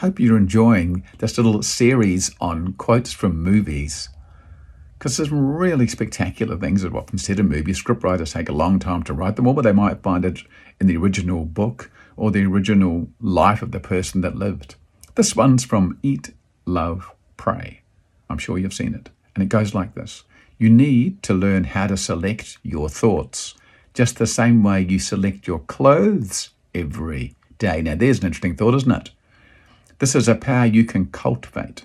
Hope you're enjoying this little series on quotes from movies. Because there's some really spectacular things that are often said in movies. Scriptwriters take a long time to write them, or they might find it in the original book or the original life of the person that lived. This one's from Eat, Love, Pray. I'm sure you've seen it. And it goes like this You need to learn how to select your thoughts, just the same way you select your clothes every day. Now, there's an interesting thought, isn't it? This is a power you can cultivate.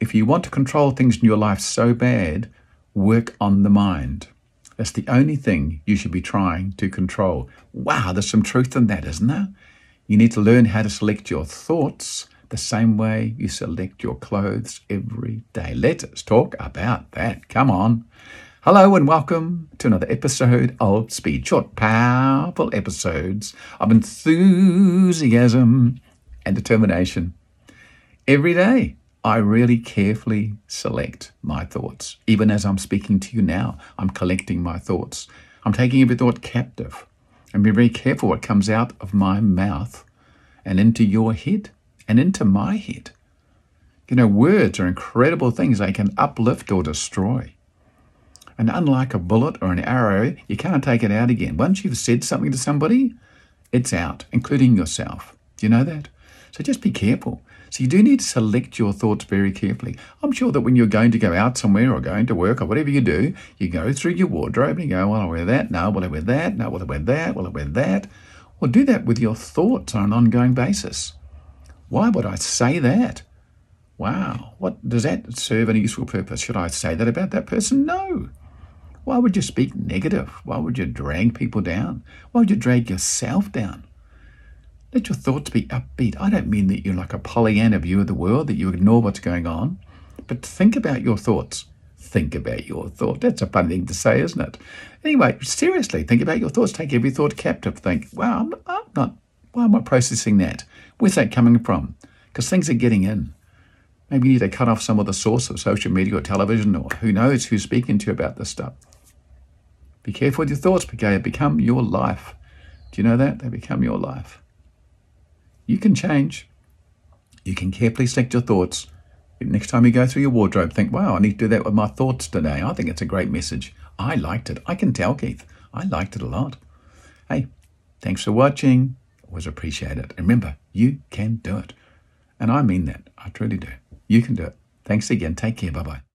If you want to control things in your life so bad, work on the mind. That's the only thing you should be trying to control. Wow, there's some truth in that, isn't there? You need to learn how to select your thoughts the same way you select your clothes every day. Let us talk about that. Come on. Hello and welcome to another episode of Speed Short, powerful episodes of enthusiasm and determination. Every day, I really carefully select my thoughts. Even as I'm speaking to you now, I'm collecting my thoughts. I'm taking every thought captive and be very careful what comes out of my mouth and into your head and into my head. You know, words are incredible things. They can uplift or destroy. And unlike a bullet or an arrow, you can't take it out again. Once you've said something to somebody, it's out, including yourself. Do you know that? So just be careful. So you do need to select your thoughts very carefully. I'm sure that when you're going to go out somewhere or going to work or whatever you do, you go through your wardrobe and you go, well, I'll wear that. No, will I wear that? No, will I wear that? Will I wear that? Well, do that with your thoughts on an ongoing basis. Why would I say that? Wow, what does that serve any useful purpose? Should I say that about that person? No. Why would you speak negative? Why would you drag people down? Why would you drag yourself down? Let your thoughts be upbeat. I don't mean that you're like a Pollyanna view of the world, that you ignore what's going on, but think about your thoughts. Think about your thought. That's a funny thing to say, isn't it? Anyway, seriously, think about your thoughts. Take every thought captive. Think, wow, I'm, I'm not, why am I processing that? Where's that coming from? Because things are getting in. Maybe you need to cut off some of the source of social media or television or who knows who's speaking to you about this stuff. Be careful with your thoughts because they become your life. Do you know that? They become your life. You can change. You can carefully select your thoughts. Next time you go through your wardrobe, think, wow, I need to do that with my thoughts today. I think it's a great message. I liked it. I can tell, Keith. I liked it a lot. Hey, thanks for watching. Always appreciate it. remember, you can do it. And I mean that. I truly do. You can do it. Thanks again. Take care. Bye bye.